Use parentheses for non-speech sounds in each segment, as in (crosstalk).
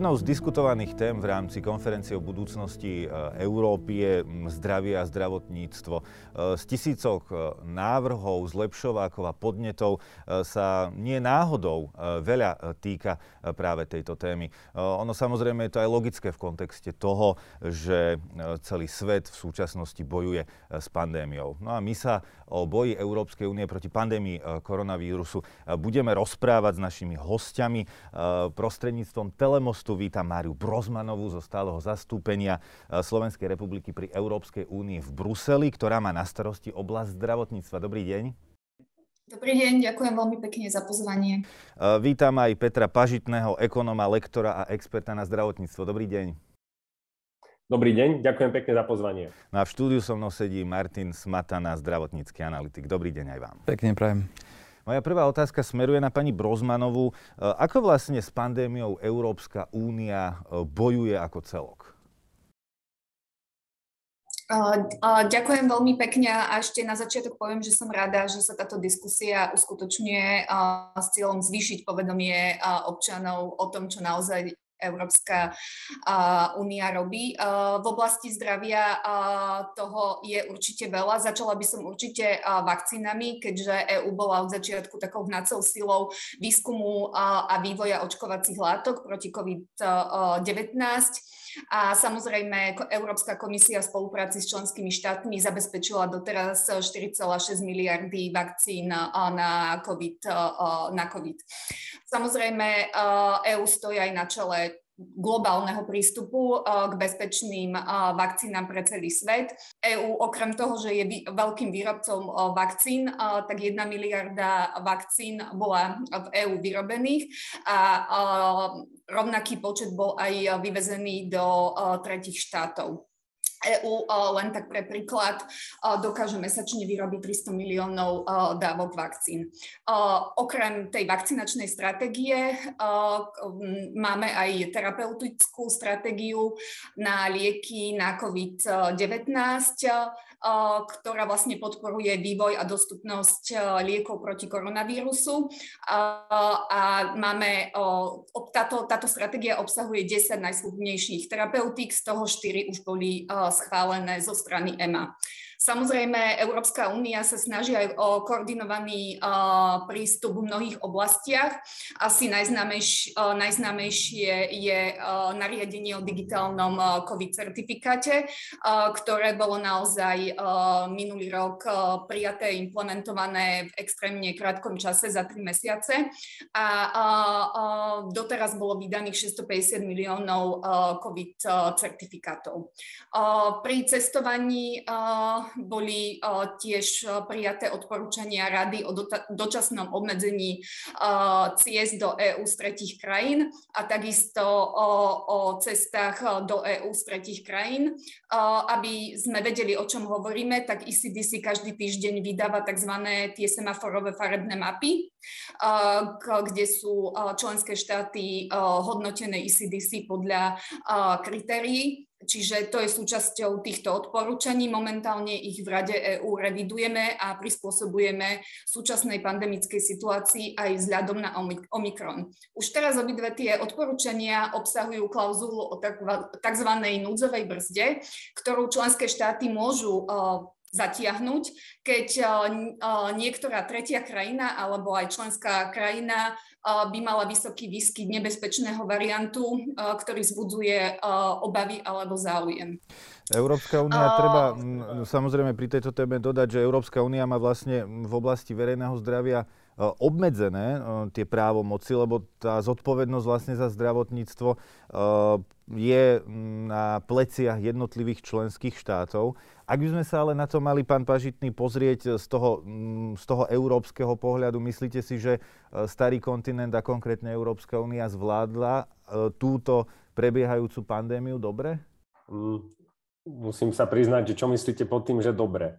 Jednou z diskutovaných tém v rámci konferencie o budúcnosti e, Európy je zdravie a zdravotníctvo. E, z tisícok e, návrhov, zlepšovákov a podnetov sa nie náhodou veľa týka práve tejto témy. Ono samozrejme je to aj logické v kontexte toho, že celý svet v súčasnosti bojuje s pandémiou. No a my sa o boji Európskej únie proti pandémii koronavírusu budeme rozprávať s našimi hostiami prostredníctvom telemostu. Vítam Máriu Brozmanovú zo stáleho zastúpenia Slovenskej republiky pri Európskej únii v Bruseli, ktorá má na starosti oblasť zdravotníctva. Dobrý deň. Dobrý deň, ďakujem veľmi pekne za pozvanie. Vítam aj Petra Pažitného, ekonoma, lektora a experta na zdravotníctvo. Dobrý deň. Dobrý deň, ďakujem pekne za pozvanie. No a v štúdiu so mnou sedí Martin Smatana, zdravotnícky analytik. Dobrý deň aj vám. Pekne prajem. Moja prvá otázka smeruje na pani Brozmanovú. Ako vlastne s pandémiou Európska únia bojuje ako celok? Ďakujem veľmi pekne a ešte na začiatok poviem, že som rada, že sa táto diskusia uskutočňuje s cieľom zvýšiť povedomie občanov o tom, čo naozaj Európska únia robí. V oblasti zdravia toho je určite veľa. Začala by som určite vakcínami, keďže EU bola od začiatku takou hnacou silou výskumu a vývoja očkovacích látok proti COVID-19. A samozrejme, Európska komisia v spolupráci s členskými štátmi zabezpečila doteraz 4,6 miliardy vakcín na COVID. Na COVID. Samozrejme, EÚ stojí aj na čele globálneho prístupu k bezpečným vakcínám pre celý svet. EÚ okrem toho, že je veľkým výrobcom vakcín, tak jedna miliarda vakcín bola v EÚ vyrobených a rovnaký počet bol aj vyvezený do tretich štátov. EU len tak pre príklad dokáže mesačne vyrobiť 300 miliónov dávok vakcín. Okrem tej vakcinačnej stratégie máme aj terapeutickú stratégiu na lieky na COVID-19, ktorá vlastne podporuje vývoj a dostupnosť liekov proti koronavírusu. A máme, táto, táto stratégia obsahuje 10 najslubnejších terapeutík, z toho 4 už boli schválené zo strany EMA. Samozrejme, Európska únia sa snaží aj o koordinovaný uh, prístup v mnohých oblastiach. Asi najznámejš, uh, najznámejšie je uh, nariadenie o digitálnom COVID certifikáte, ktoré bolo naozaj minulý rok prijaté, implementované v extrémne krátkom čase za tri mesiace. A doteraz bolo vydaných 650 miliónov COVID certifikátov. Pri cestovaní boli eh, tiež eh, prijaté odporúčania Rady o dočasnom obmedzení eh, ciest do EÚ z tretich krajín a takisto o, cestách do EÚ z tretich krajín. Aby sme vedeli, o čom hovoríme, tak ECDC každý týždeň vydáva tzv. tie semaforové farebné mapy, kde sú členské štáty hodnotené ECDC podľa kritérií Čiže to je súčasťou týchto odporúčaní. Momentálne ich v Rade EÚ revidujeme a prispôsobujeme súčasnej pandemickej situácii aj vzhľadom na Omikron. Už teraz obidve tie odporúčania obsahujú klauzulu o tzv. núdzovej brzde, ktorú členské štáty môžu zatiahnuť, keď niektorá tretia krajina alebo aj členská krajina by mala vysoký výskyt nebezpečného variantu, ktorý vzbudzuje obavy alebo záujem. Európska únia, treba samozrejme pri tejto téme dodať, že Európska únia má vlastne v oblasti verejného zdravia obmedzené tie právomoci, lebo tá zodpovednosť vlastne za zdravotníctvo je na pleciach jednotlivých členských štátov. Ak by sme sa ale na to mali, pán Pažitný, pozrieť z toho, z toho európskeho pohľadu, myslíte si, že starý kontinent a konkrétne Európska únia zvládla túto prebiehajúcu pandémiu dobre? Mm, musím sa priznať, že čo myslíte pod tým, že dobre?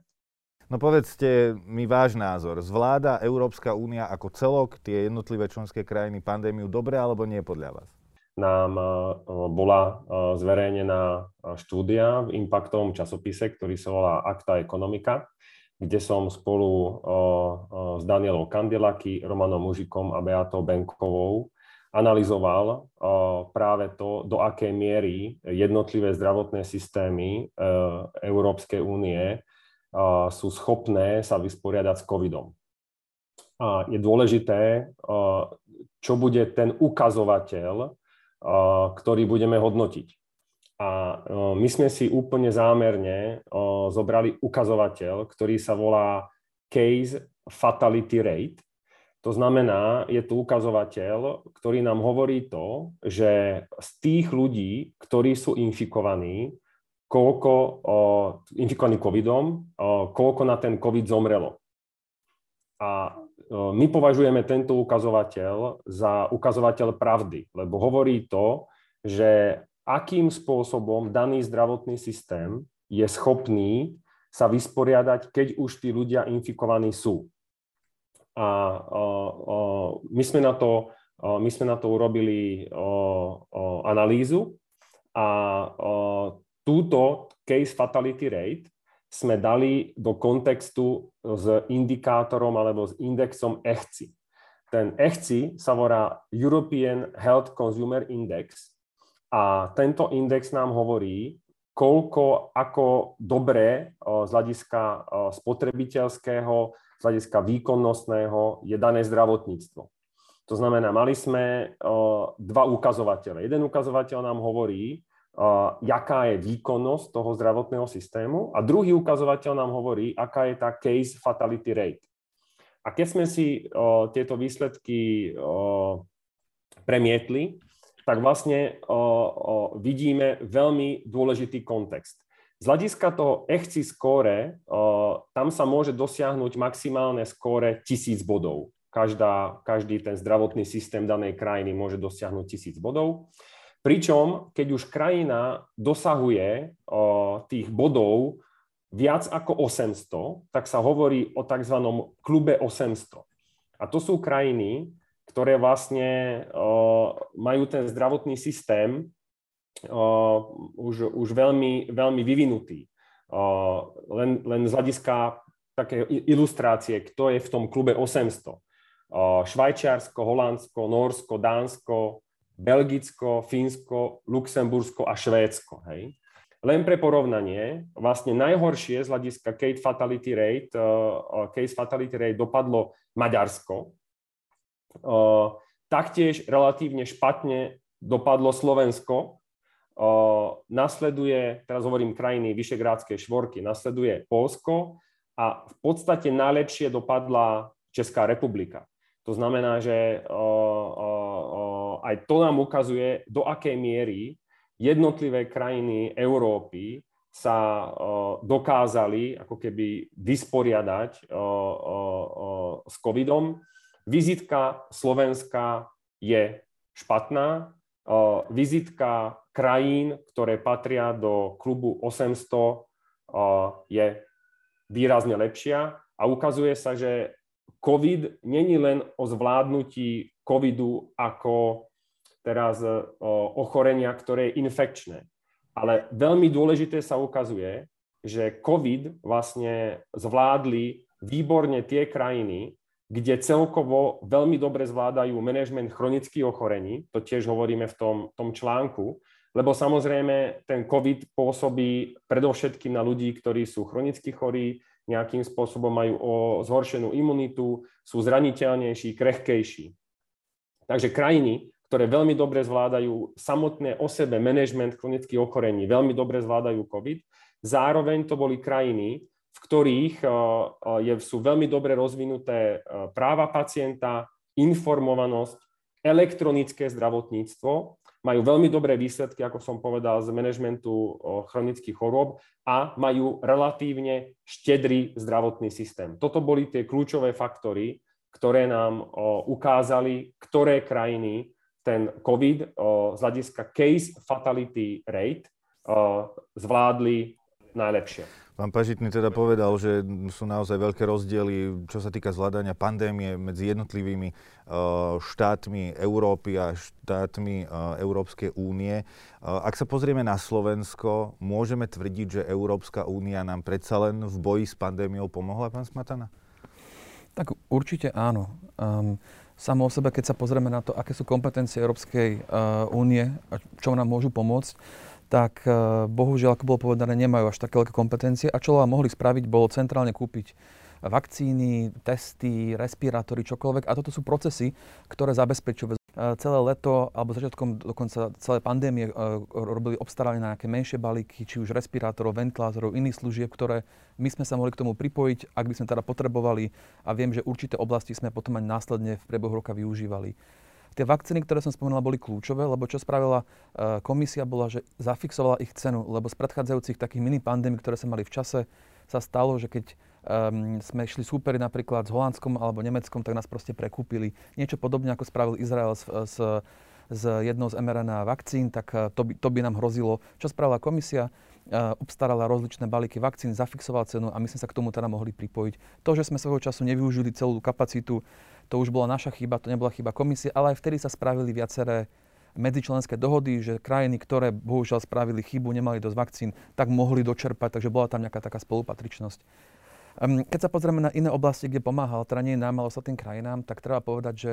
No povedzte mi váš názor. Zvláda Európska únia ako celok tie jednotlivé členské krajiny pandémiu dobre alebo nie podľa vás? Nám e, bola e, zverejnená e, štúdia v impaktovom časopise, ktorý sa volá Akta ekonomika, kde som spolu s Danielou Kandelaky, Romanom Mužikom a Beatou Benkovou analyzoval práve to, do akej miery jednotlivé zdravotné systémy Európskej únie sú schopné sa vysporiadať s covidom. A je dôležité, čo bude ten ukazovateľ, ktorý budeme hodnotiť. A my sme si úplne zámerne zobrali ukazovateľ, ktorý sa volá Case Fatality Rate. To znamená, je to ukazovateľ, ktorý nám hovorí to, že z tých ľudí, ktorí sú infikovaní, koľko infikovaní covidom, koľko na ten covid zomrelo. A my považujeme tento ukazovateľ za ukazovateľ pravdy, lebo hovorí to, že akým spôsobom daný zdravotný systém je schopný sa vysporiadať, keď už tí ľudia infikovaní sú. A my sme na to, my sme na to urobili analýzu a túto case fatality rate sme dali do kontextu s indikátorom alebo s indexom EHCI. Ten EHCI sa volá European Health Consumer Index a tento index nám hovorí, koľko, ako dobre z hľadiska spotrebiteľského, z hľadiska výkonnostného je dané zdravotníctvo. To znamená, mali sme dva ukazovatele. Jeden ukazovateľ nám hovorí, jaká je výkonnosť toho zdravotného systému a druhý ukazovateľ nám hovorí, aká je tá case fatality rate. A keď sme si tieto výsledky premietli, tak vlastne vidíme veľmi dôležitý kontext. Z hľadiska toho ECHCI skóre, tam sa môže dosiahnuť maximálne skóre tisíc bodov. Každá, každý ten zdravotný systém danej krajiny môže dosiahnuť tisíc bodov. Pričom, keď už krajina dosahuje tých bodov viac ako 800, tak sa hovorí o tzv. klube 800. A to sú krajiny, ktoré vlastne majú ten zdravotný systém už, už veľmi, veľmi vyvinutý. Len, len z hľadiska také ilustrácie, kto je v tom klube 800. O, Švajčiarsko, Holandsko, Norsko, Dánsko, Belgicko, Fínsko, Luxembursko a Švédsko. Hej. Len pre porovnanie, vlastne najhoršie z hľadiska case fatality rate, uh, case fatality rate dopadlo Maďarsko. Uh, taktiež relatívne špatne dopadlo Slovensko. Nasleduje, teraz hovorím krajiny Vyšegrádskej štvorky, nasleduje Polsko a v podstate najlepšie dopadla Česká republika. To znamená, že aj to nám ukazuje, do akej miery jednotlivé krajiny Európy sa dokázali ako keby vysporiadať s covidom. Vizitka Slovenska je špatná. Vizitka krajín, ktoré patria do klubu 800, je výrazne lepšia a ukazuje sa, že COVID není len o zvládnutí covidu ako teraz ochorenia, ktoré je infekčné. Ale veľmi dôležité sa ukazuje, že COVID vlastne zvládli výborne tie krajiny, kde celkovo veľmi dobre zvládajú manažment chronických ochorení, to tiež hovoríme v tom, tom článku, lebo samozrejme ten COVID pôsobí predovšetkým na ľudí, ktorí sú chronicky chorí, nejakým spôsobom majú o zhoršenú imunitu, sú zraniteľnejší, krehkejší. Takže krajiny, ktoré veľmi dobre zvládajú samotné o sebe management chronických ochorení, veľmi dobre zvládajú COVID, zároveň to boli krajiny, v ktorých eh, je, sú veľmi dobre rozvinuté eh, práva pacienta, informovanosť, elektronické zdravotníctvo majú veľmi dobré výsledky, ako som povedal, z manažmentu chronických chorôb a majú relatívne štedrý zdravotný systém. Toto boli tie kľúčové faktory, ktoré nám ukázali, ktoré krajiny ten COVID z hľadiska case fatality rate zvládli najlepšie. Pán Pažitný teda povedal, že sú naozaj veľké rozdiely, čo sa týka zvládania pandémie medzi jednotlivými e, štátmi Európy a štátmi Európskej únie. Ak sa pozrieme na Slovensko, môžeme tvrdiť, že Európska únia nám predsa len v boji s pandémiou pomohla, pán Smatana? Tak určite áno. Um, samo o sebe, keď sa pozrieme na to, aké sú kompetencie Európskej uh, únie a čo nám môžu pomôcť, tak uh, bohužiaľ, ako bolo povedané, nemajú až také veľké kompetencie. A čo mohli spraviť, bolo centrálne kúpiť vakcíny, testy, respirátory, čokoľvek. A toto sú procesy, ktoré zabezpečujú celé leto alebo začiatkom dokonca celé pandémie e, robili obstarávanie na nejaké menšie balíky, či už respirátorov, ventilátorov, iných služieb, ktoré my sme sa mohli k tomu pripojiť, ak by sme teda potrebovali a viem, že určité oblasti sme potom aj následne v priebehu roka využívali. Tie vakcíny, ktoré som spomenula, boli kľúčové, lebo čo spravila e, komisia, bola, že zafixovala ich cenu, lebo z predchádzajúcich takých mini pandémií, ktoré sa mali v čase, sa stalo, že keď um, sme išli súperi napríklad s Holandskom alebo Nemeckom, tak nás proste prekúpili. Niečo podobne ako spravil Izrael s, s, s jednou z mRNA vakcín, tak eh, to by, to by nám hrozilo. Čo spravila komisia? Uh, obstarala rozličné balíky vakcín, zafixovala cenu a my sme sa k tomu teda mohli pripojiť. To, že sme svojho času nevyužili celú kapacitu, to už bola naša chyba, to nebola chyba komisie, ale aj vtedy sa spravili viaceré medzičlenské dohody, že krajiny, ktoré bohužiaľ spravili chybu, nemali dosť vakcín, tak mohli dočerpať, takže bola tam nejaká taká spolupatričnosť. Keď sa pozrieme na iné oblasti, kde pomáhal, teda nie nám, ale ostatným krajinám, tak treba povedať, že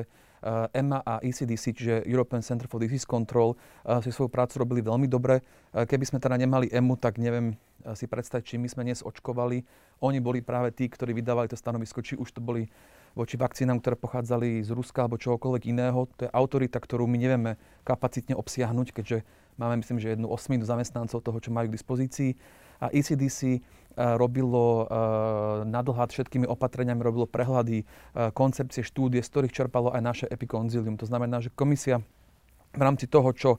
EMA a ECDC, čiže European Center for Disease Control, si svoju prácu robili veľmi dobre. Keby sme teda nemali EMU, tak neviem si predstaviť, či my sme dnes očkovali. Oni boli práve tí, ktorí vydávali to stanovisko, či už to boli voči vakcínám, ktoré pochádzali z Ruska alebo čohokoľvek iného. To je autorita, ktorú my nevieme kapacitne obsiahnuť, keďže máme, myslím, že jednu osminu zamestnancov toho, čo majú k dispozícii. A ECDC robilo nadlhad všetkými opatreniami, robilo prehľady, koncepcie, štúdie, z ktorých čerpalo aj naše epikonzilium. To znamená, že komisia v rámci toho, čo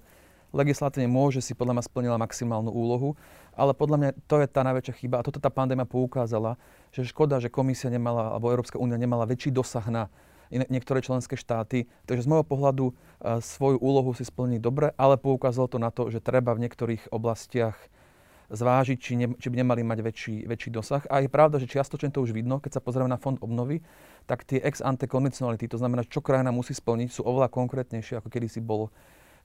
legislatívne môže, si podľa mňa splnila maximálnu úlohu, ale podľa mňa to je tá najväčšia chyba a toto tá pandémia poukázala, že škoda, že komisia nemala, alebo Európska únia nemala väčší dosah na niektoré členské štáty. Takže z môjho pohľadu svoju úlohu si splní dobre, ale poukázalo to na to, že treba v niektorých oblastiach zvážiť, či, ne, či by nemali mať väčší, väčší dosah. A je pravda, že čiastočne to už vidno, keď sa pozrieme na fond obnovy, tak tie ex ante kondicionality, to znamená, čo krajina musí splniť, sú oveľa konkrétnejšie, ako kedy si bolo.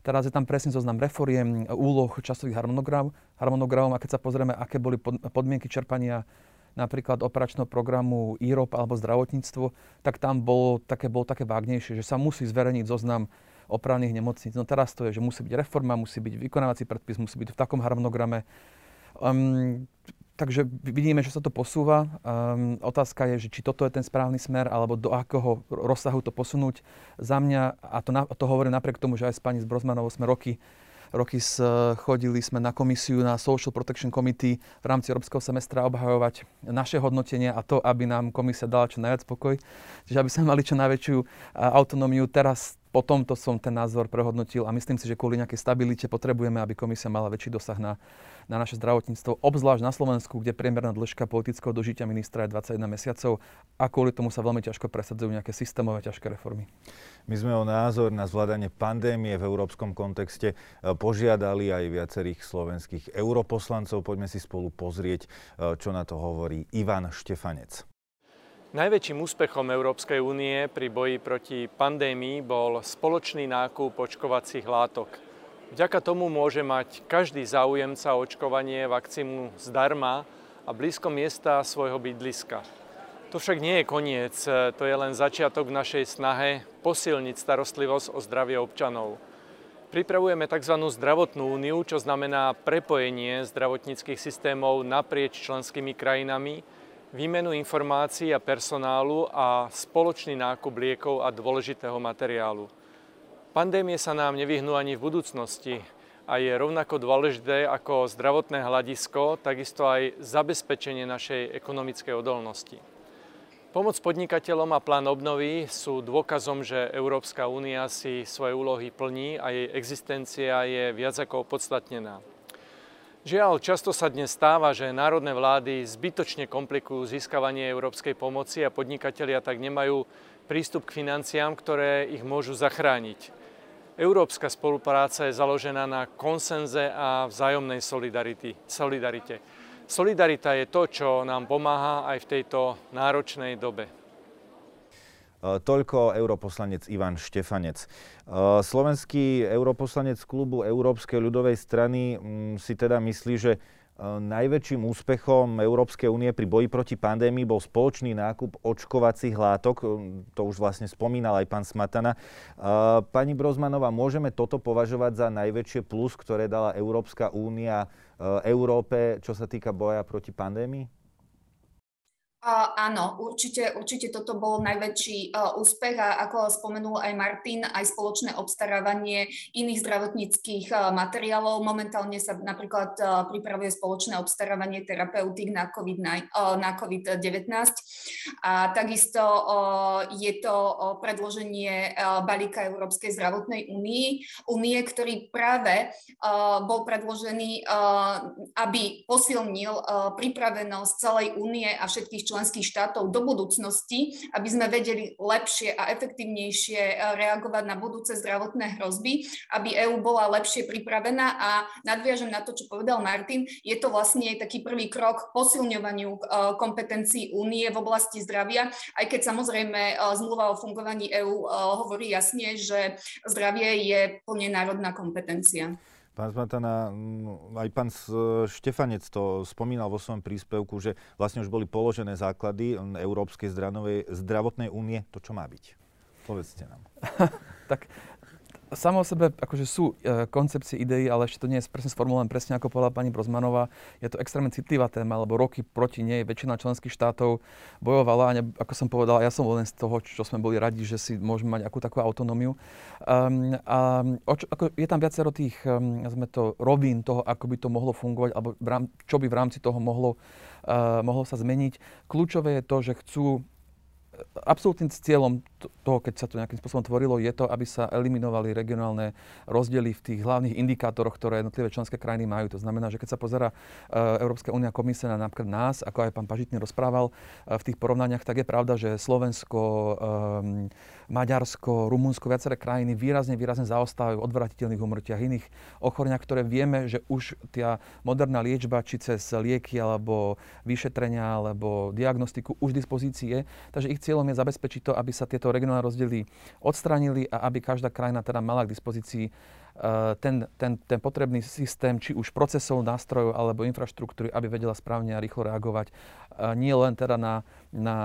Teraz je tam presný zoznam reforiem, úloh, časových harmonogram, harmonogramov a keď sa pozrieme, aké boli podmienky čerpania napríklad operačného programu IROP alebo zdravotníctvo, tak tam bolo také, bolo také vágnejšie, že sa musí zverejniť zoznam opravných nemocníc. No teraz to je, že musí byť reforma, musí byť vykonávací predpis, musí byť v takom harmonograme. Um, takže vidíme, že sa to posúva. Um, otázka je, že či toto je ten správny smer, alebo do akého rozsahu to posunúť. Za mňa, a to, na, to hovorím napriek tomu, že aj s pani Brozmanovou sme roky roky s, chodili sme na komisiu, na Social Protection Committee v rámci Európskeho semestra obhajovať naše hodnotenie a to, aby nám komisia dala čo najviac pokoj. Čiže aby sme mali čo najväčšiu autonómiu. Teraz po tomto som ten názor prehodnotil a myslím si, že kvôli nejakej stabilite potrebujeme, aby komisia mala väčší dosah na, na naše zdravotníctvo, obzvlášť na Slovensku, kde priemerná dĺžka politického dožitia ministra je 21 mesiacov a kvôli tomu sa veľmi ťažko presadzujú nejaké systémové ťažké reformy. My sme o názor na zvládanie pandémie v európskom kontexte e, požiadali aj viacerých slovenských europoslancov. Poďme si spolu pozrieť, e, čo na to hovorí Ivan Štefanec. Najväčším úspechom Európskej únie pri boji proti pandémii bol spoločný nákup očkovacích látok. Vďaka tomu môže mať každý záujemca očkovanie vakcínu zdarma a blízko miesta svojho bydliska. To však nie je koniec, to je len začiatok našej snahe posilniť starostlivosť o zdravie občanov. Pripravujeme tzv. zdravotnú úniu, čo znamená prepojenie zdravotníckých systémov naprieč členskými krajinami, výmenu informácií a personálu a spoločný nákup liekov a dôležitého materiálu. Pandémie sa nám nevyhnú ani v budúcnosti a je rovnako dôležité ako zdravotné hľadisko, takisto aj zabezpečenie našej ekonomickej odolnosti. Pomoc podnikateľom a plán obnovy sú dôkazom, že Európska únia si svoje úlohy plní a jej existencia je viac ako opodstatnená. Žiaľ, často sa dnes stáva, že národné vlády zbytočne komplikujú získavanie európskej pomoci a podnikatelia tak nemajú prístup k financiám, ktoré ich môžu zachrániť. Európska spolupráca je založená na konsenze a vzájomnej solidarite. Solidarita je to, čo nám pomáha aj v tejto náročnej dobe. E, toľko europoslanec Ivan Štefanec. E, slovenský europoslanec klubu Európskej ľudovej strany mm, si teda myslí, že najväčším úspechom Európskej únie pri boji proti pandémii bol spoločný nákup očkovacích látok. To už vlastne spomínal aj pán Smatana. Pani Brozmanová, môžeme toto považovať za najväčšie plus, ktoré dala Európska únia Európe, čo sa týka boja proti pandémii? Uh, áno, určite, určite toto bol najväčší uh, úspech a ako spomenul aj Martin, aj spoločné obstarávanie iných zdravotníckých uh, materiálov. Momentálne sa napríklad uh, pripravuje spoločné obstarávanie terapeutík na, COVID, uh, na COVID-19 a takisto uh, je to uh, predloženie uh, balíka Európskej zdravotnej únie, únie, ktorý práve uh, bol predložený, uh, aby posilnil uh, pripravenosť celej únie a všetkých členských štátov do budúcnosti, aby sme vedeli lepšie a efektívnejšie eh, reagovať na budúce zdravotné hrozby, aby EÚ bola lepšie pripravená a nadviažem na to, čo povedal Martin, je to vlastne taký prvý krok k posilňovaniu eh, kompetencií únie v oblasti zdravia, aj keď samozrejme eh, zmluva o fungovaní EÚ hovorí jasne, že zdravie je plne národná kompetencia. Pán Zmatana, aj pán Štefanec to spomínal vo svojom príspevku, že vlastne už boli položené základy Európskej zdravotnej únie. To čo má byť? Povedzte nám. (laughs) tak Samo o sebe akože sú e, koncepcie, idei, ale ešte to nie je presne sformulované presne ako povedala pani Brozmanová. Je to extrémne citlivá téma, lebo roky proti nej väčšina členských štátov bojovala a ne, ako som povedal, ja som len z toho, čo sme boli radi, že si môžeme mať akú takú autonómiu. Um, a čo, ako, je tam viacero tých, um, to, rovín toho, ako by to mohlo fungovať, alebo v rám, čo by v rámci toho mohlo, uh, mohlo sa zmeniť. Kľúčové je to, že chcú absolútnym cieľom toho, keď sa to nejakým spôsobom tvorilo, je to, aby sa eliminovali regionálne rozdiely v tých hlavných indikátoroch, ktoré jednotlivé členské krajiny majú. To znamená, že keď sa pozera uh, Európska únia komisia na napríklad nás, ako aj pán Pažitný rozprával uh, v tých porovnaniach, tak je pravda, že Slovensko, um, Maďarsko, Rumunsko, viaceré krajiny výrazne, výrazne zaostávajú v odvratiteľných umrtiach, iných ochoreniach, ktoré vieme, že už tá moderná liečba, či cez lieky, alebo vyšetrenia, alebo diagnostiku už je. Takže ich cieľom je zabezpečiť to, aby sa tieto regionálne rozdiely odstranili a aby každá krajina teda mala k dispozícii ten, ten, ten potrebný systém, či už procesov, nástrojov alebo infraštruktúry, aby vedela správne a rýchlo reagovať eh, nie len teda na, na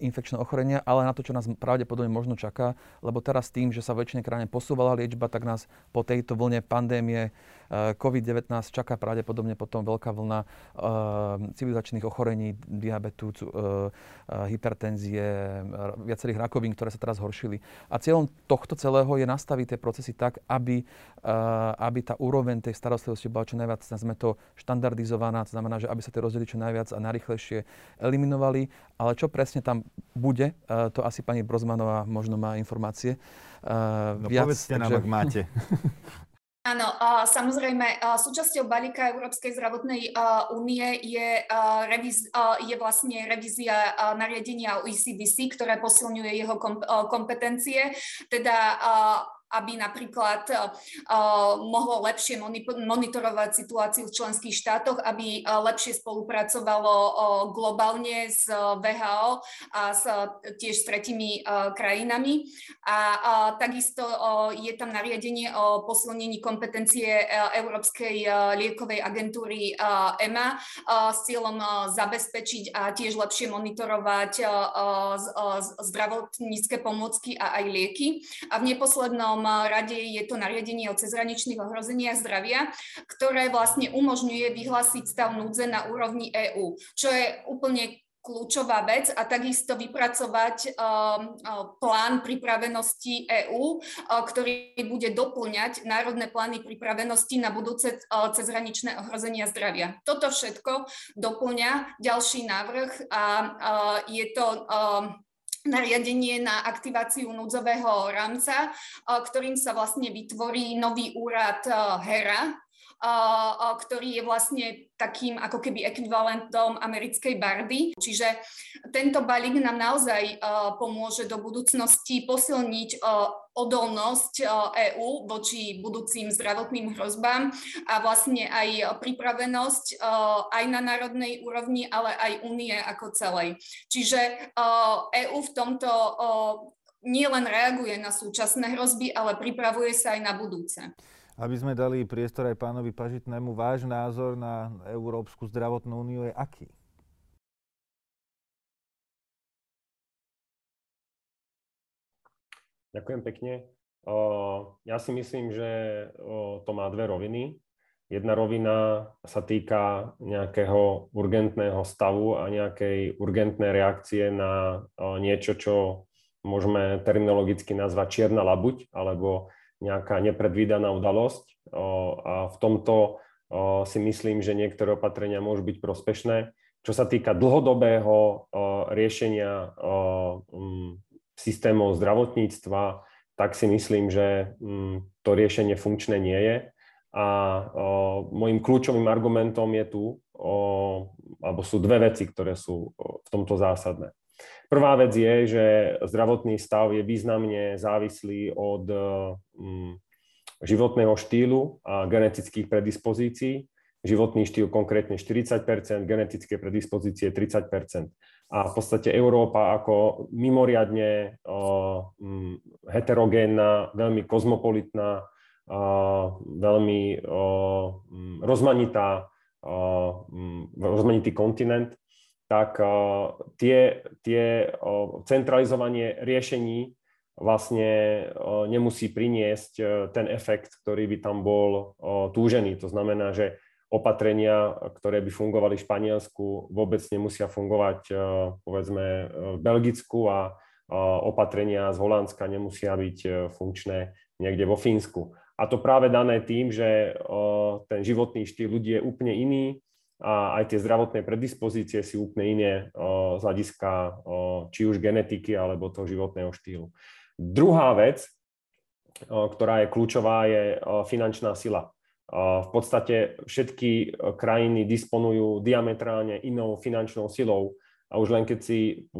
infekčné ochorenia, ale na to, čo nás pravdepodobne možno čaká, lebo teraz tým, že sa väčšine krajine posúvala liečba, tak nás po tejto vlne pandémie eh, COVID-19 čaká pravdepodobne potom veľká vlna civilizačných ochorení, diabetu, hypertenzie, viacerých rakovín, ktoré sa teraz horšili. A cieľom tohto celého je nastaviť tie procesy tak, aby aby tá úroveň tej starostlivosti bola čo najviac, sme to štandardizovaná, to znamená, že aby sa tie rozdiely čo najviac a najrychlejšie eliminovali. Ale čo presne tam bude, to asi pani Brozmanová možno má informácie. No viac, povedzte takže... nám, ak máte. (laughs) Áno, samozrejme, súčasťou balíka Európskej zdravotnej únie je, reviz, je vlastne revízia nariadenia o ECDC, ktoré posilňuje jeho kompetencie, teda aby napríklad uh, mohlo lepšie monitorovať situáciu v členských štátoch, aby uh, lepšie spolupracovalo globálne s VHO a s, tiež s tretimi krajinami. A takisto je tam nariadenie o posilnení kompetencie Európskej liekovej agentúry EMA s cieľom zabezpečiť a tiež lepšie monitorovať zdravotnícke pomôcky a aj lieky. A v neposlednom rade je to nariadenie o cezhraničných ohrozeniach zdravia, ktoré vlastne umožňuje vyhlásiť stav núdze na úrovni EÚ, čo je úplne kľúčová vec a takisto vypracovať um, plán pripravenosti EÚ, uh, ktorý bude doplňať národné plány pripravenosti na budúce uh, cezhraničné ohrozenia zdravia. Toto všetko doplňa ďalší návrh a uh, je to um, nariadenie na aktiváciu núdzového rámca, ktorým sa vlastne vytvorí nový úrad HERA, ktorý je vlastne takým ako keby ekvivalentom americkej bardy. Čiže tento balík nám naozaj pomôže do budúcnosti posilniť odolnosť EÚ voči budúcim zdravotným hrozbám a vlastne aj pripravenosť aj na národnej úrovni, ale aj únie ako celej. Čiže EÚ v tomto nie len reaguje na súčasné hrozby, ale pripravuje sa aj na budúce. Aby sme dali priestor aj pánovi Pažitnému, váš názor na Európsku zdravotnú úniu je aký? Ďakujem pekne. Ja si myslím, že to má dve roviny. Jedna rovina sa týka nejakého urgentného stavu a nejakej urgentnej reakcie na niečo, čo môžeme terminologicky nazvať čierna labuť alebo nejaká nepredvídaná udalosť. A v tomto si myslím, že niektoré opatrenia môžu byť prospešné. Čo sa týka dlhodobého riešenia systémov zdravotníctva, tak si myslím, že to riešenie funkčné nie je. A môjim kľúčovým argumentom je tu, alebo sú dve veci, ktoré sú v tomto zásadné. Prvá vec je, že zdravotný stav je významne závislý od um, životného štýlu a genetických predispozícií. Životný štýl konkrétne 40% genetické predispozície 30% A v podstate Európa ako mimoriadne um, heterogénna, veľmi kozmopolitná, veľmi rozmanitá, rozmanitý kontinent, tak tie, tie centralizovanie riešení vlastne nemusí priniesť ten efekt, ktorý by tam bol túžený. To znamená, že opatrenia, ktoré by fungovali v Španielsku, vôbec nemusia fungovať povedzme v Belgicku a opatrenia z Holandska nemusia byť funkčné niekde vo Fínsku. A to práve dané tým, že ten životný štýl ľudí je úplne iný a aj tie zdravotné predispozície si úplne iné z hľadiska či už genetiky alebo toho životného štýlu. Druhá vec, ktorá je kľúčová, je finančná sila. V podstate všetky krajiny disponujú diametrálne inou finančnou silou a už len keď si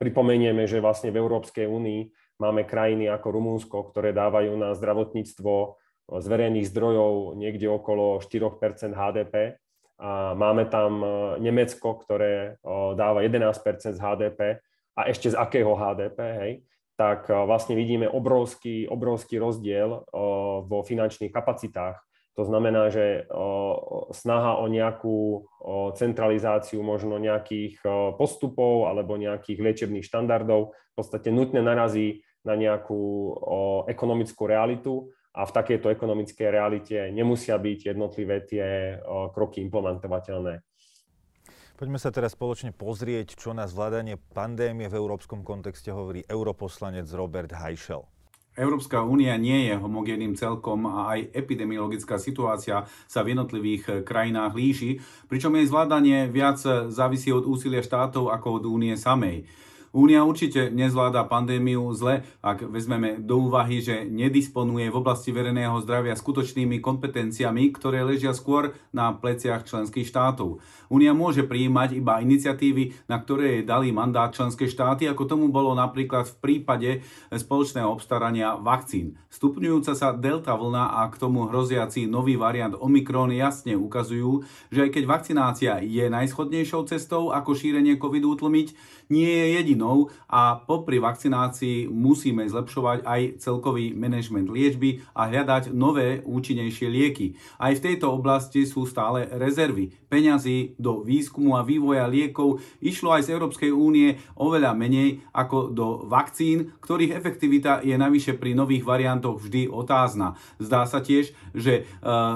pripomenieme, že vlastne v Európskej únii Máme krajiny ako Rumúnsko, ktoré dávajú na zdravotníctvo z verejných zdrojov niekde okolo 4% HDP. A máme tam e, Nemecko, ktoré dáva 11 z HDP. A ešte z akého HDP, hej? tak e, vlastne vidíme obrovský, obrovský rozdiel vo finančných kapacitách. To znamená, že snaha o nejakú centralizáciu možno nejakých postupov alebo nejakých liečebných štandardov v podstate nutne narazí na nejakú ekonomickú realitu a v takejto ekonomickej realite nemusia byť jednotlivé tie kroky implementovateľné. Poďme sa teraz spoločne pozrieť, čo na zvládanie pandémie v európskom kontexte hovorí europoslanec Robert Hajšel. Európska únia nie je homogénnym celkom a aj epidemiologická situácia sa v jednotlivých krajinách líši, pričom jej zvládanie viac závisí od úsilia štátov ako od únie samej. Únia určite nezvláda pandémiu zle, ak vezmeme do úvahy, že nedisponuje v oblasti verejného zdravia skutočnými kompetenciami, ktoré ležia skôr na pleciach členských štátov. Únia môže prijímať iba iniciatívy, na ktoré jej dali mandát členské štáty, ako tomu bolo napríklad v prípade spoločného obstarania vakcín. Stupňujúca sa delta vlna a k tomu hroziaci nový variant Omikron jasne ukazujú, že aj keď vakcinácia je najschodnejšou cestou, ako šírenie covidu utlmiť, nie je jedinou a popri vakcinácii musíme zlepšovať aj celkový manažment liečby a hľadať nové účinnejšie lieky. Aj v tejto oblasti sú stále rezervy. Peňazí do výskumu a vývoja liekov išlo aj z Európskej únie oveľa menej ako do vakcín, ktorých efektivita je navyše pri nových variantoch vždy otázna. Zdá sa tiež, že e,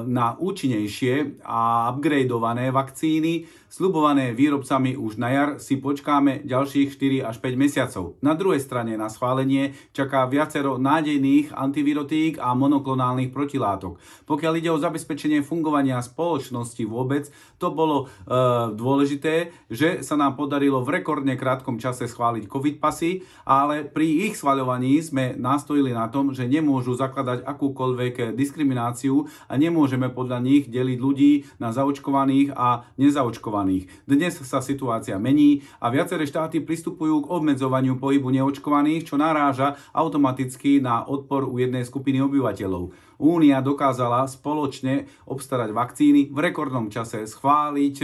na účinnejšie a upgradeované vakcíny slubované výrobcami už na jar si počkáme ďalších 4 až 5 mesiacov. Na druhej strane na schválenie čaká viacero nádejných antivirotík a monoklonálnych protilátok. Pokiaľ ide o zabezpečenie fungovania spoločnosti vôbec, to bolo e, dôležité, že sa nám podarilo v rekordne krátkom čase schváliť COVID pasy, ale pri ich schvaľovaní sme nastojili na tom, že nemôžu zakladať akúkoľvek diskrimináciu a nemôžeme podľa nich deliť ľudí na zaočkovaných a nezaočkovaných neočkovaných. Dnes sa situácia mení a viaceré štáty pristupujú k obmedzovaniu pohybu neočkovaných, čo naráža automaticky na odpor u jednej skupiny obyvateľov. Únia dokázala spoločne obstarať vakcíny v rekordnom čase, schváliť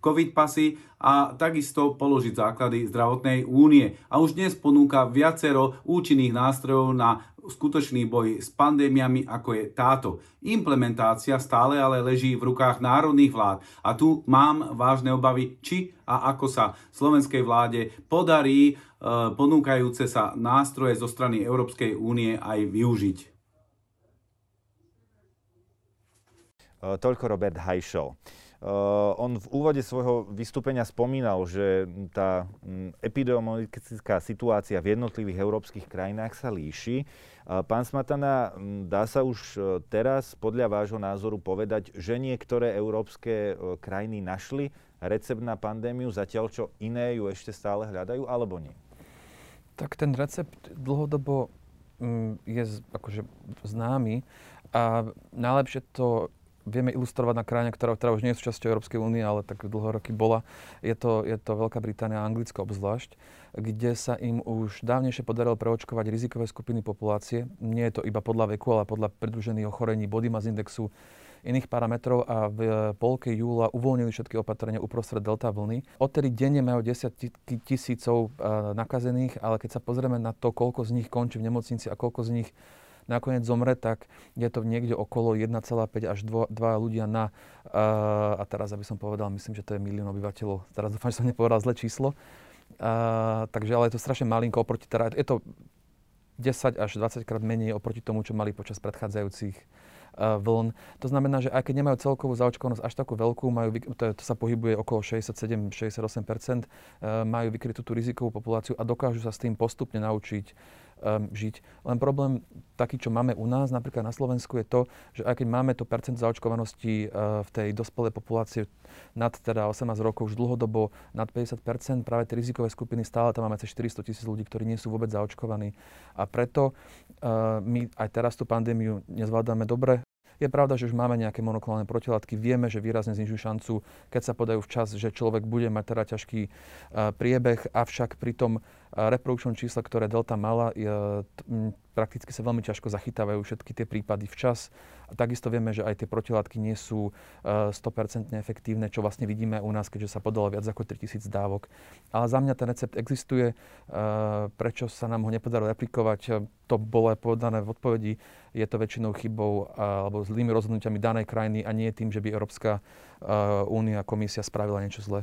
COVID pasy a takisto položiť základy zdravotnej únie. A už dnes ponúka viacero účinných nástrojov na skutočný boj s pandémiami, ako je táto. Implementácia stále ale leží v rukách národných vlád. A tu mám vážne obavy, či a ako sa slovenskej vláde podarí e, ponúkajúce sa nástroje zo strany Európskej únie aj využiť. E, toľko Robert Hajšel. Uh, on v úvode svojho vystúpenia spomínal, že tá epidemiologická situácia v jednotlivých európskych krajinách sa líši. Pán Smatana, dá sa už uh, teraz podľa vášho názoru povedať, že niektoré európske uh, krajiny našli recept na pandémiu, zatiaľ čo iné ju ešte stále hľadajú, alebo nie? Tak ten recept dlhodobo je akože známy a najlepšie to vieme ilustrovať na krajine, ktorá, ktorá už nie je súčasťou Európskej únie, ale tak dlho roky bola. Je to, je to Veľká Británia a Anglicko obzvlášť, kde sa im už dávnejšie podarilo preočkovať rizikové skupiny populácie. Nie je to iba podľa veku, ale podľa predĺžených ochorení body mass indexu, iných parametrov a v polke júla uvoľnili všetky opatrenia uprostred delta vlny. Odtedy denne majú 10 tisícov nakazených, ale keď sa pozrieme na to, koľko z nich končí v nemocnici a koľko z nich nakoniec zomre, tak je to niekde okolo 1,5 až 2, 2 ľudia na, uh, a teraz aby som povedal, myslím, že to je milión obyvateľov. Teraz dúfam, že som nepovedal zlé číslo. Uh, takže ale je to strašne malinko oproti, teda je to 10 až 20 krát menej oproti tomu, čo mali počas predchádzajúcich vln. To znamená, že aj keď nemajú celkovú zaočkovanosť až takú veľkú, majú, to, to sa pohybuje okolo 67-68%, majú vykrytú tú rizikovú populáciu a dokážu sa s tým postupne naučiť um, žiť. Len problém taký, čo máme u nás, napríklad na Slovensku, je to, že aj keď máme to percent zaočkovanosti uh, v tej dospelej populácie nad teda 18 rokov už dlhodobo nad 50 práve tie rizikové skupiny stále tam máme cez 400 tisíc ľudí, ktorí nie sú vôbec zaočkovaní. A preto uh, my aj teraz tú pandémiu nezvládame dobre. Je pravda, že už máme nejaké monoklonálne protilátky, vieme, že výrazne znižujú šancu, keď sa podajú včas, že človek bude mať teda ťažký uh, priebeh, avšak pri tom reprodukčnom čísle, ktoré Delta mala, prakticky sa veľmi ťažko zachytávajú všetky tie prípady včas. A takisto vieme, že aj tie protilátky nie sú 100% efektívne, čo vlastne vidíme u nás, keďže sa podalo viac ako 3000 dávok. Ale za mňa ten recept existuje. Prečo sa nám ho nepodarilo replikovať? To bolo aj povedané v odpovedi. Je to väčšinou chybou alebo zlými rozhodnutiami danej krajiny a nie tým, že by Európska únia, komisia spravila niečo zlé.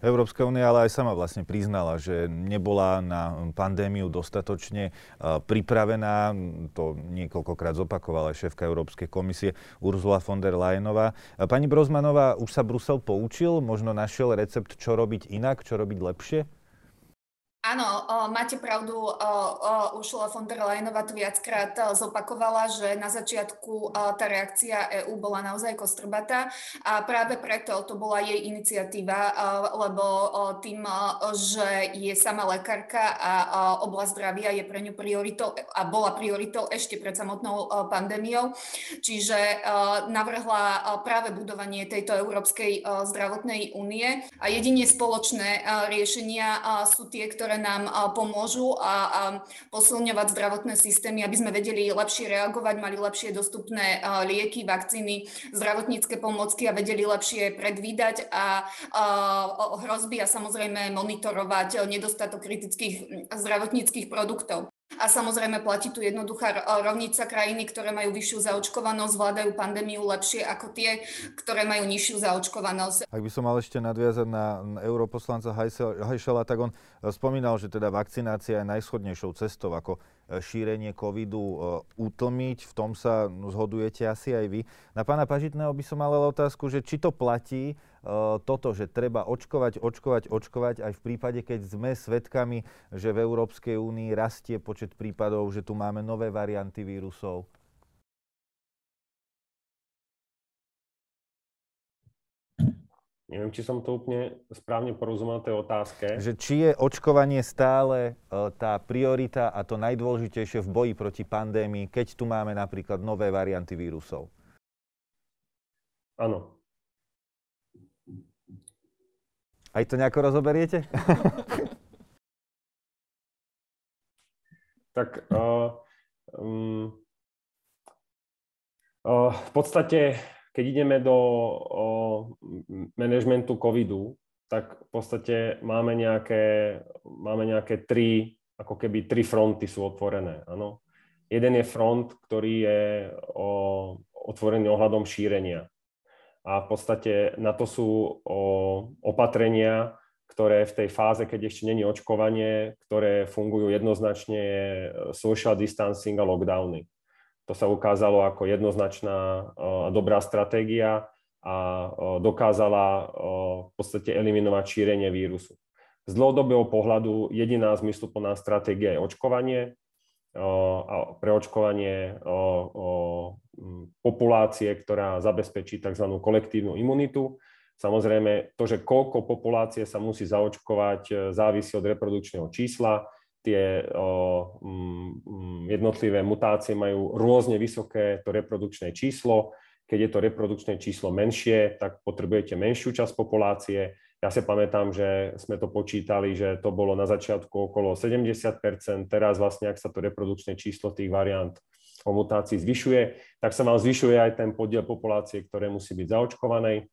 Európska únia ale aj sama vlastne priznala, že nebola na pandémiu dostatočne pripravená. To niekoľkokrát zopakovala šéfka Európskej komisie Ursula von der Leyenová. Pani Brozmanová, už sa Brusel poučil? Možno našiel recept, čo robiť inak, čo robiť lepšie? Áno, máte pravdu, Ursula von der Leyenová to viackrát zopakovala, že na začiatku tá reakcia EÚ bola naozaj kostrbatá a práve preto to bola jej iniciatíva, lebo tým, že je sama lekárka a oblasť zdravia je pre ňu prioritou a bola prioritou ešte pred samotnou pandémiou, čiže navrhla práve budovanie tejto Európskej zdravotnej únie a jedine spoločné riešenia sú tie, ktoré ktoré nám pomôžu a, a posilňovať zdravotné systémy, aby sme vedeli lepšie reagovať, mali lepšie dostupné lieky, vakcíny, zdravotnícke pomocky a vedeli lepšie predvídať a, a hrozby a samozrejme monitorovať nedostatok kritických zdravotníckých produktov. A samozrejme platí tu jednoduchá rovnica krajiny, ktoré majú vyššiu zaočkovanosť, zvládajú pandémiu lepšie ako tie, ktoré majú nižšiu zaočkovanosť. Ak by som mal ešte nadviazať na europoslanca Hajšela, tak on e, spomínal, že teda vakcinácia je najschodnejšou cestou, ako e, šírenie covidu e, utlmiť. V tom sa zhodujete asi aj vy. Na pána Pažitného by som mal otázku, že či to platí, toto, že treba očkovať, očkovať, očkovať aj v prípade, keď sme svedkami, že v Európskej únii rastie počet prípadov, že tu máme nové varianty vírusov? Neviem, či som to úplne správne porozumel tej otázke. Že či je očkovanie stále uh, tá priorita a to najdôležitejšie v boji proti pandémii, keď tu máme napríklad nové varianty vírusov? Áno, aj to nejako rozoberiete? (laughs) tak uh, um, uh, v podstate, keď ideme do uh, manažmentu covidu, tak v podstate máme nejaké, máme nejaké tri, ako keby tri fronty sú otvorené. Áno? Jeden je front, ktorý je o, otvorený ohľadom šírenia. A v podstate na to sú o, opatrenia, ktoré v tej fáze, keď ešte není očkovanie, ktoré fungujú jednoznačne social distancing a lockdowny. To sa ukázalo ako jednoznačná a dobrá stratégia a dokázala v podstate eliminovať šírenie vírusu. Z dlhodobého pohľadu jediná zmysluplná stratégia je očkovanie a preočkovanie populácie, ktorá zabezpečí tzv. kolektívnu imunitu. Samozrejme, to, že koľko populácie sa musí zaočkovať, závisí od reprodukčného čísla tie jednotlivé mutácie majú rôzne vysoké to reprodukčné číslo. Keď je to reprodukčné číslo menšie, tak potrebujete menšiu časť populácie. Ja si pamätám, že sme to počítali, že to bolo na začiatku okolo 70% Teraz vlastne, ak sa to reprodukčné číslo tých variant o mutácii zvyšuje, tak sa vám zvyšuje aj ten podiel populácie, ktoré musí byť zaočkovanej.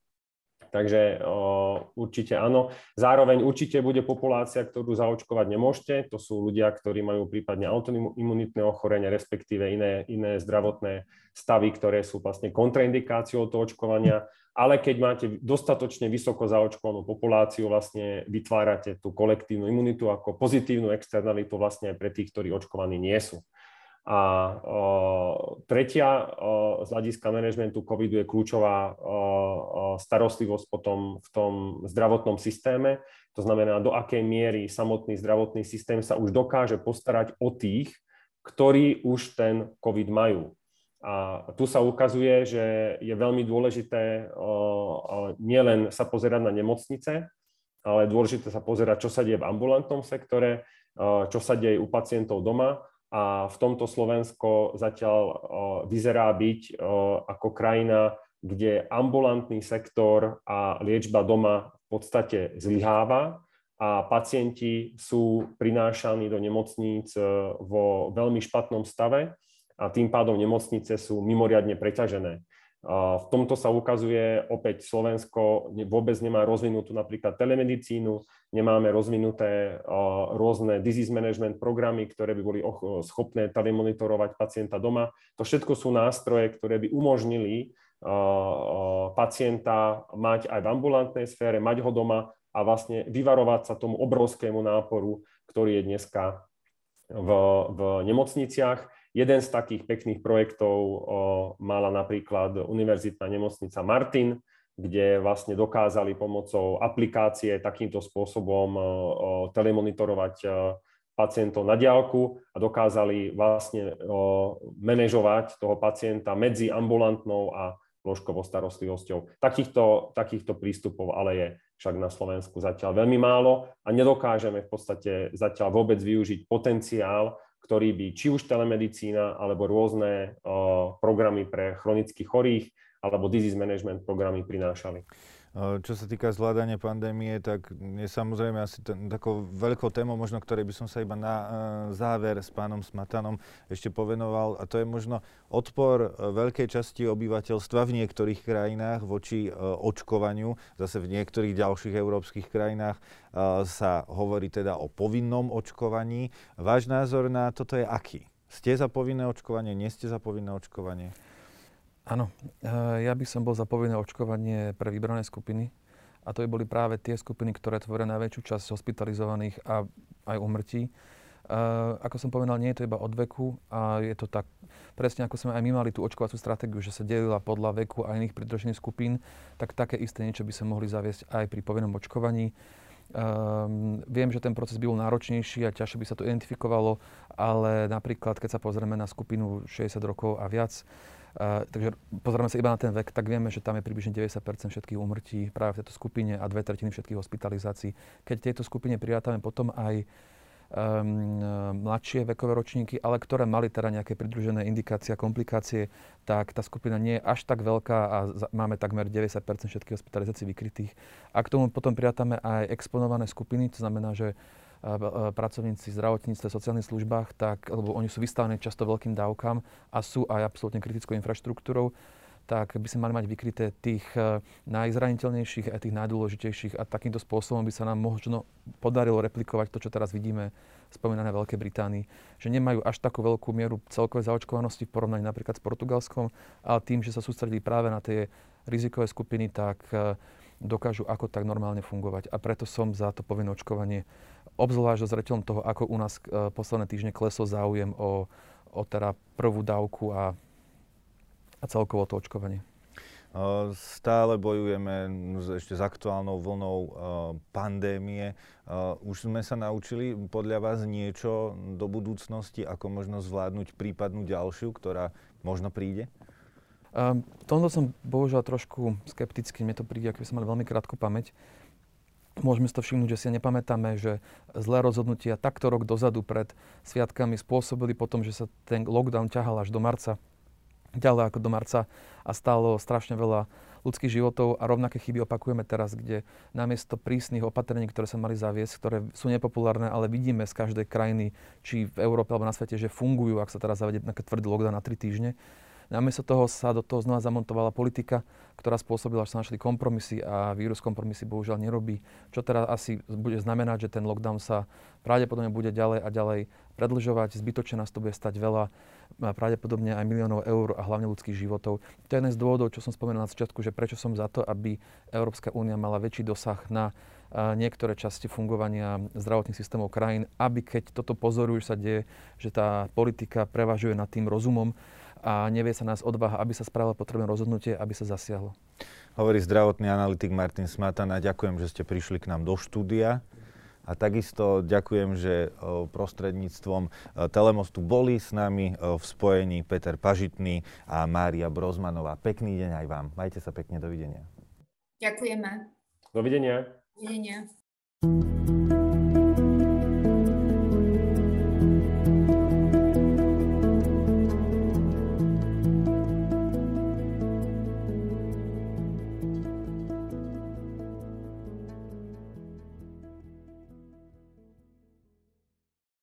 Takže o, určite áno. Zároveň určite bude populácia, ktorú zaočkovať nemôžete. To sú ľudia, ktorí majú prípadne autoimunitné ochorenie, respektíve iné, iné zdravotné stavy, ktoré sú vlastne kontraindikáciou toho očkovania. Ale keď máte dostatočne vysoko zaočkovanú populáciu, vlastne vytvárate tú kolektívnu imunitu ako pozitívnu externalitu vlastne aj pre tých, ktorí očkovaní nie sú. A o, tretia o, z hľadiska manažmentu covidu je kľúčová o, starostlivosť potom v tom zdravotnom systéme. To znamená, do akej miery samotný zdravotný systém sa už dokáže postarať o tých, ktorí už ten covid majú. A tu sa ukazuje, že je veľmi dôležité nielen sa pozerať na nemocnice, ale dôležité sa pozerať, čo sa deje v ambulantnom sektore, čo sa deje u pacientov doma a v tomto Slovensko zatiaľ vyzerá byť ako krajina, kde ambulantný sektor a liečba doma v podstate zlyháva a pacienti sú prinášaní do nemocníc e, vo veľmi špatnom stave a tým pádom nemocnice sú mimoriadne preťažené. V tomto sa ukazuje opäť Slovensko vôbec nemá rozvinutú napríklad telemedicínu, nemáme rozvinuté rôzne disease management programy, ktoré by boli schopné telemonitorovať pacienta doma. To všetko sú nástroje, ktoré by umožnili pacienta mať aj v ambulantnej sfére, mať ho doma a vlastne vyvarovať sa tomu obrovskému náporu, ktorý je dneska v, v nemocniciach. Jeden z takých pekných projektov mala napríklad Univerzitná nemocnica Martin, kde vlastne dokázali pomocou aplikácie takýmto spôsobom telemonitorovať pacientov na diálku a dokázali vlastne manažovať toho pacienta medzi ambulantnou a lôžkovou starostlivosťou. Takýchto, takýchto prístupov ale je však na Slovensku zatiaľ veľmi málo a nedokážeme v podstate zatiaľ vôbec využiť potenciál ktorý by či už telemedicína alebo rôzne programy pre chronicky chorých alebo disease management programy prinášali. Čo sa týka zvládania pandémie, tak je samozrejme asi ten, takou veľkou témou, možno ktorej by som sa iba na uh, záver s pánom Smatanom ešte povenoval, a to je možno odpor uh, veľkej časti obyvateľstva v niektorých krajinách voči uh, očkovaniu. Zase v niektorých ďalších európskych krajinách sa hovorí teda o povinnom očkovaní. Váš názor na toto je aký? Ste za povinné očkovanie, nie ste za povinné očkovanie? Áno, eh, ja by som bol za povinné očkovanie pre vybrané skupiny. A to by boli práve tie skupiny, ktoré tvoria najväčšiu časť hospitalizovaných a aj umrtí. Uh, ako som povedal, nie je to iba od veku a je to tak, presne ako sme aj my mali tú očkovacú stratégiu, že sa delila podľa veku a iných pridružených skupín, tak také isté niečo by sa mohli zaviesť aj pri povinnom očkovaní. Um, viem, že ten proces by bol náročnejší a ťažšie by sa to identifikovalo, ale napríklad, keď sa pozrieme na skupinu 60 rokov a viac, Takže pozrieme sa iba na ten vek, tak vieme, že tam je približne 90% všetkých úmrtí práve v tejto skupine a dve tretiny všetkých hospitalizácií. Keď tejto skupine prirátame potom aj um, mladšie vekové ročníky, ale ktoré mali teda nejaké pridružené indikácie a komplikácie, tak tá skupina nie je až tak veľká a máme takmer 90 všetkých hospitalizácií vykrytých. A k tomu potom prirátame aj exponované skupiny, to znamená, že pracovníci v zdravotníctve, sociálnych službách, tak, lebo oni sú vystavení často veľkým dávkam a sú aj absolútne kritickou infraštruktúrou, tak by sme mali mať vykryté tých eh, najzraniteľnejších a tých najdôležitejších a takýmto spôsobom by sa nám možno podarilo replikovať to, čo teraz vidíme spomínané Veľkej Británii, že nemajú až takú veľkú mieru celkovej zaočkovanosti v porovnaní napríklad s Portugalskom, ale tým, že sa sústredí práve na tie rizikové skupiny, tak eh, dokážu ako tak normálne fungovať. A preto som za to povinné očkovanie, obzvlášť zreteľom toho, ako u nás eh, posledné týždne klesol záujem o, o teda prvú dávku a a celkovo to očkovanie? Stále bojujeme ešte s aktuálnou vlnou pandémie. Už sme sa naučili podľa vás niečo do budúcnosti, ako možno zvládnuť prípadnú ďalšiu, ktorá možno príde? Um, tomto som bohužiaľ trošku skeptický. Mne to príde, ako by sme mali veľmi krátku pamäť. Môžeme si to všimnúť, že si nepamätáme, že zlé rozhodnutia takto rok dozadu pred sviatkami spôsobili potom, že sa ten lockdown ťahal až do marca ďalej ako do marca a stálo strašne veľa ľudských životov a rovnaké chyby opakujeme teraz, kde namiesto prísnych opatrení, ktoré sa mali zaviesť, ktoré sú nepopulárne, ale vidíme z každej krajiny, či v Európe alebo na svete, že fungujú, ak sa teraz zavedie nejaký tvrdý lockdown na 3 týždne, Namiesto toho sa do toho znova zamontovala politika, ktorá spôsobila, že sa našli kompromisy a vírus kompromisy bohužiaľ nerobí. Čo teraz asi bude znamenať, že ten lockdown sa pravdepodobne bude ďalej a ďalej predlžovať, zbytočne nás to bude stať veľa, pravdepodobne aj miliónov eur a hlavne ľudských životov. To je jeden z dôvodov, čo som spomenul na začiatku, že prečo som za to, aby Európska únia mala väčší dosah na niektoré časti fungovania zdravotných systémov krajín, aby keď toto pozorujú, sa deje, že tá politika prevažuje nad tým rozumom, a nevie sa nás odvaha, aby sa spravilo potrebné rozhodnutie, aby sa zasiahlo. Hovorí zdravotný analytik Martin Smatana. Ďakujem, že ste prišli k nám do štúdia. A takisto ďakujem, že prostredníctvom Telemostu boli s nami v spojení Peter Pažitný a Mária Brozmanová. Pekný deň aj vám. Majte sa pekne, dovidenia. Ďakujeme. Dovidenia. Dovidenia.